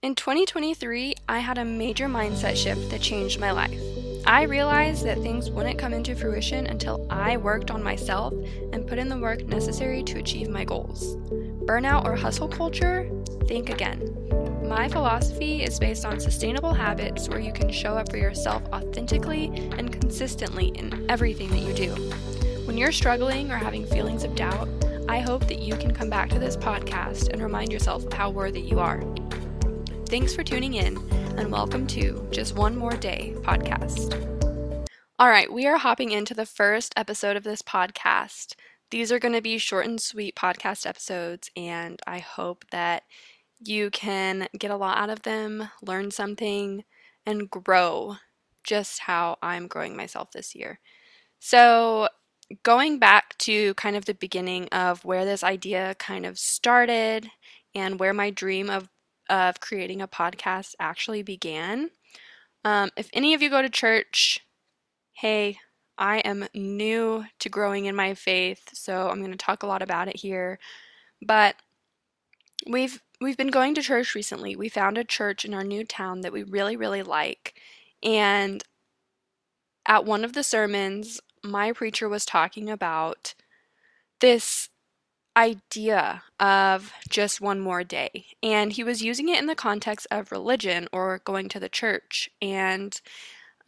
In 2023, I had a major mindset shift that changed my life. I realized that things wouldn't come into fruition until I worked on myself and put in the work necessary to achieve my goals. Burnout or hustle culture? Think again. My philosophy is based on sustainable habits where you can show up for yourself authentically and consistently in everything that you do. When you're struggling or having feelings of doubt, I hope that you can come back to this podcast and remind yourself of how worthy you are. Thanks for tuning in, and welcome to Just One More Day podcast. All right, we are hopping into the first episode of this podcast. These are going to be short and sweet podcast episodes, and I hope that you can get a lot out of them, learn something, and grow just how I'm growing myself this year. So, going back to kind of the beginning of where this idea kind of started and where my dream of of creating a podcast actually began. Um, if any of you go to church, hey, I am new to growing in my faith, so I'm going to talk a lot about it here. But we've we've been going to church recently. We found a church in our new town that we really really like, and at one of the sermons, my preacher was talking about this idea of just one more day. And he was using it in the context of religion or going to the church. And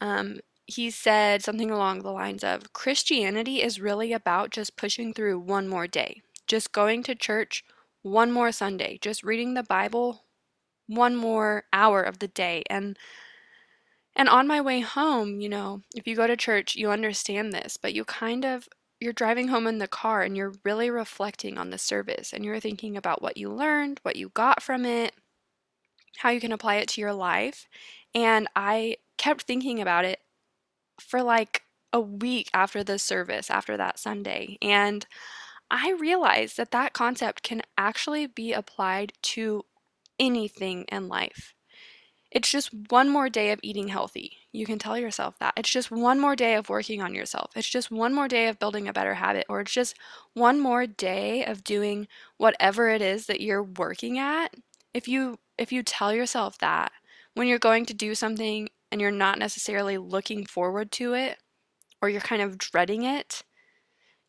um, he said something along the lines of Christianity is really about just pushing through one more day, just going to church one more Sunday, just reading the Bible one more hour of the day. And and on my way home, you know, if you go to church, you understand this, but you kind of you're driving home in the car and you're really reflecting on the service and you're thinking about what you learned, what you got from it, how you can apply it to your life. And I kept thinking about it for like a week after the service, after that Sunday. And I realized that that concept can actually be applied to anything in life. It's just one more day of eating healthy. You can tell yourself that. It's just one more day of working on yourself. It's just one more day of building a better habit, or it's just one more day of doing whatever it is that you're working at. If you if you tell yourself that when you're going to do something and you're not necessarily looking forward to it or you're kind of dreading it,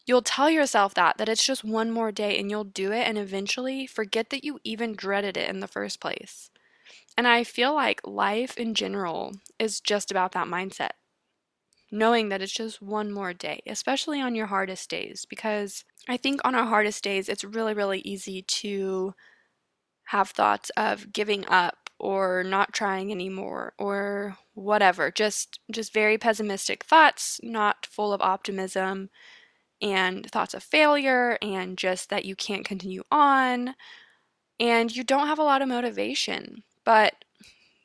you'll tell yourself that that it's just one more day and you'll do it and eventually forget that you even dreaded it in the first place. And I feel like life in general is just about that mindset. Knowing that it's just one more day, especially on your hardest days, because I think on our hardest days, it's really, really easy to have thoughts of giving up or not trying anymore or whatever. Just just very pessimistic thoughts, not full of optimism and thoughts of failure and just that you can't continue on and you don't have a lot of motivation. But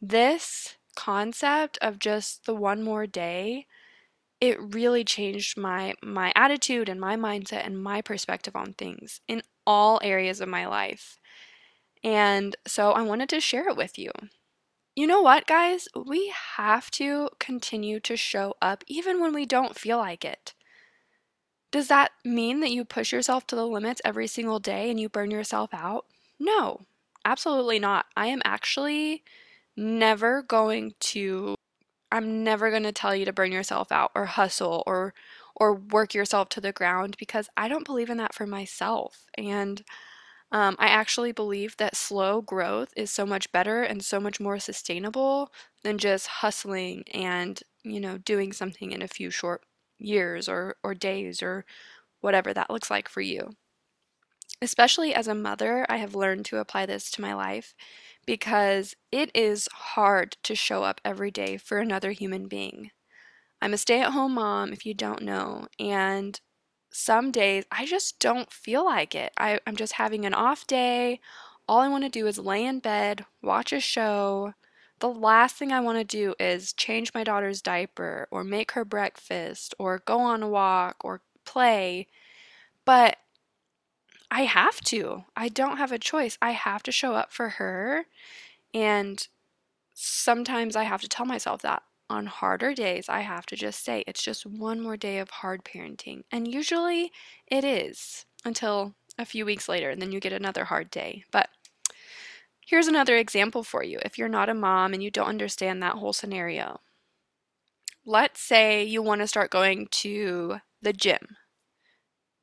this concept of just the one more day, it really changed my my attitude and my mindset and my perspective on things in all areas of my life. And so I wanted to share it with you. You know what, guys? We have to continue to show up even when we don't feel like it. Does that mean that you push yourself to the limits every single day and you burn yourself out? No, Absolutely not. I am actually never going to I'm never going to tell you to burn yourself out or hustle or or work yourself to the ground because I don't believe in that for myself. And um, I actually believe that slow growth is so much better and so much more sustainable than just hustling and you know doing something in a few short years or or days or whatever that looks like for you. Especially as a mother, I have learned to apply this to my life because it is hard to show up every day for another human being. I'm a stay at home mom, if you don't know, and some days I just don't feel like it. I, am just having an off day. All I want to do is lay in bed, watch a show. The last thing I want to do is change my daughter's diaper or make her breakfast or go on a walk or play. But I have to. I don't have a choice. I have to show up for her. And sometimes I have to tell myself that. On harder days, I have to just say, it's just one more day of hard parenting. And usually it is until a few weeks later, and then you get another hard day. But Here's another example for you if you're not a mom and you don't understand that whole scenario. Let's say you want to start going to the gym,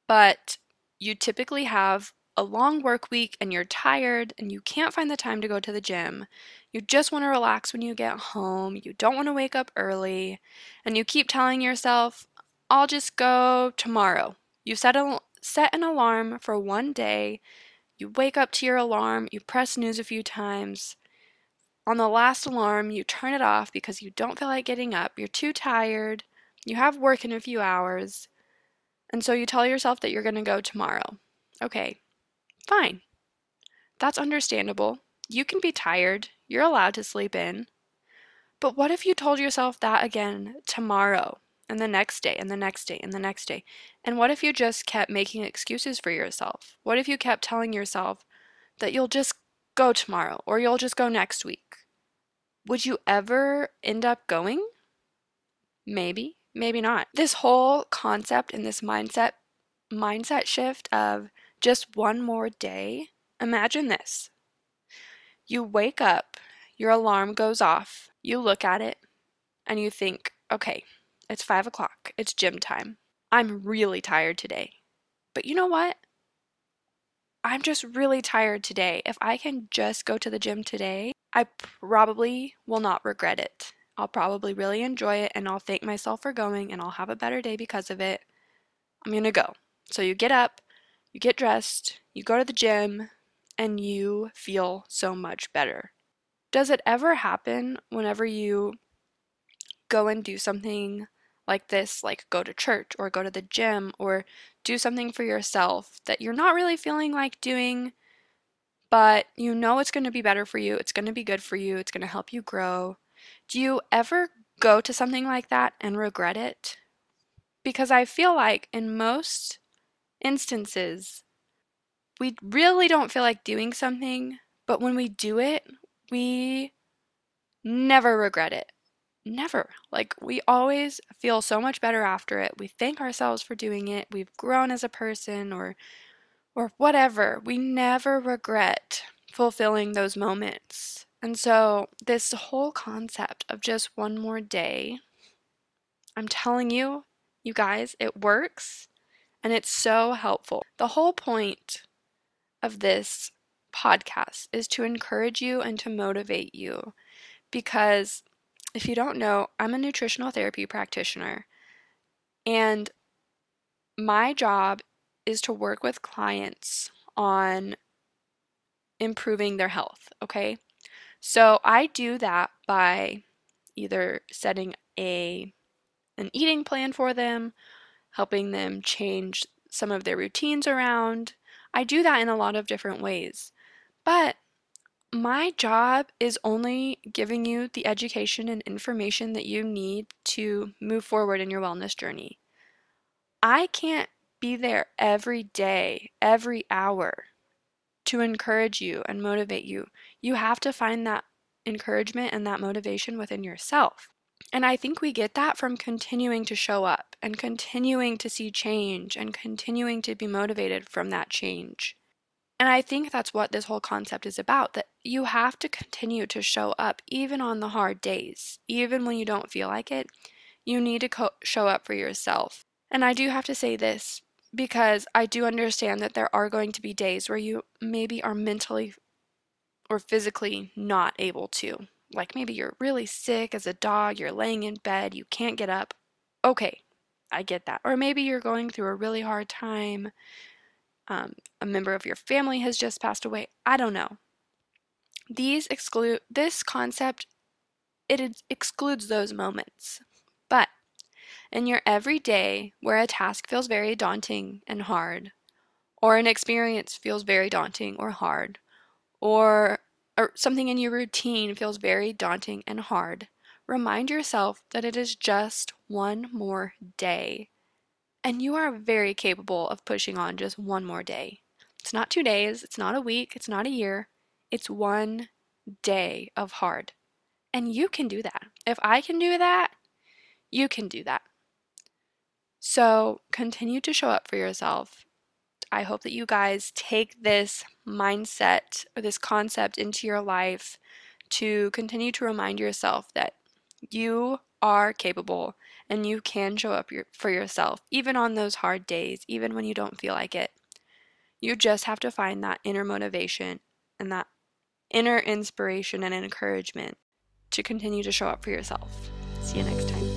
but you typically have a long work week and you're tired and you can't find the time to go to the gym. You just want to relax when you get home. You don't want to wake up early. And you keep telling yourself, I'll just go tomorrow. You set, a, set an alarm for one day. You wake up to your alarm. You press snooze a few times. On the last alarm, you turn it off because you don't feel like getting up. You're too tired. You have work in a few hours. And so you tell yourself that you're going to go tomorrow. Okay, Fine. That's understandable. You can be tired. You're allowed to sleep in. But what if you told yourself that again tomorrow, and the next day, and the next day, and the next day? And what if you just kept making excuses for yourself? What if you kept telling yourself that you'll just go tomorrow or you'll just go next week? Would you ever end up going? Maybe, maybe not. This whole concept and this mindset mindset shift of just one more day. Imagine this. You wake up, your alarm goes off, you look at it, and you think, okay, it's five o'clock, it's gym time. I'm really tired today. But you know what? I'm just really tired today. If I can just go to the gym today, I probably will not regret it. I'll probably really enjoy it and I'll thank myself for going and I'll have a better day because of it. I'm going to go. So you get up, you get dressed, you go to the gym, and you feel so much better. Does it ever happen whenever you go and do something like this, like go to church or go to the gym or do something for yourself that you're not really feeling like doing, but you know it's going to be better for you, it's going to be good for you, it's going to help you grow? Do you ever go to something like that and regret it? Because I feel like in most instances, we really don't feel like doing something, but when we do it, we never regret it. Never. Like, we always feel so much better after it. We thank ourselves for doing it. We've grown as a person or or whatever. We never regret fulfilling those moments. And so, this whole concept of just one more day, I'm telling you, you guys, it works and it's so helpful. The whole point of this podcast is to encourage you and to motivate you because if you don't know, I'm a nutritional therapy practitioner and my job is to work with clients on improving their health, okay? So I do that by either setting a an eating plan for them helping them change some of their routines around. I do that in a lot of different ways. But my job is only giving you the education and information that you need to move forward in your wellness journey. I can't be there every day, every hour to encourage you and motivate you. You have to find that encouragement and that motivation within yourself. And I think we get that from continuing to show up and continuing to see change and continuing to be motivated from that change. And I think that's what this whole concept is about that you have to continue to show up even on the hard days, even when you don't feel like it. You need to co- show up for yourself. And I do have to say this because I do understand that there are going to be days where you maybe are mentally or physically not able to like maybe you're really sick as a dog, you're laying in bed, you can't get up. Okay, I get that. Or maybe you're going through a really hard time. Um, a member of your family has just passed away. I don't know. These exclude this concept. It excludes those moments. But in your everyday, where a task feels very daunting and hard, or an experience feels very daunting or hard, or or something in your routine feels very daunting and hard, remind yourself that it is just one more day. And you are very capable of pushing on just one more day. It's not two days, it's not a week, it's not a year, it's one day of hard. And you can do that. If I can do that, you can do that. So continue to show up for yourself. I hope that you guys take this mindset or this concept into your life to continue to remind yourself that you are capable and you can show up your, for yourself, even on those hard days, even when you don't feel like it. You just have to find that inner motivation and that inner inspiration and encouragement to continue to show up for yourself. See you next time.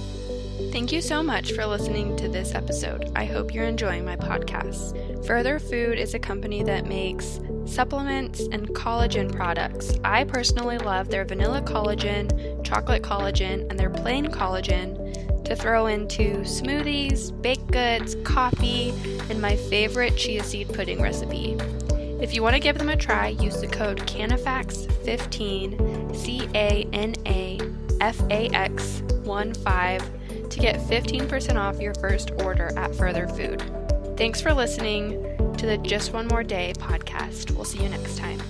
Thank you so much for listening to this episode. I hope you're enjoying my podcast. Further Food is a company that makes supplements and collagen products. I personally love their vanilla collagen, chocolate collagen, and their plain collagen to throw into smoothies, baked goods, coffee, and my favorite chia seed pudding recipe. If you want to give them a try, use the code CANAFAX15, C A N A F A X 1 5 to get 15% off your first order at Further Food. Thanks for listening to the Just One More Day podcast. We'll see you next time.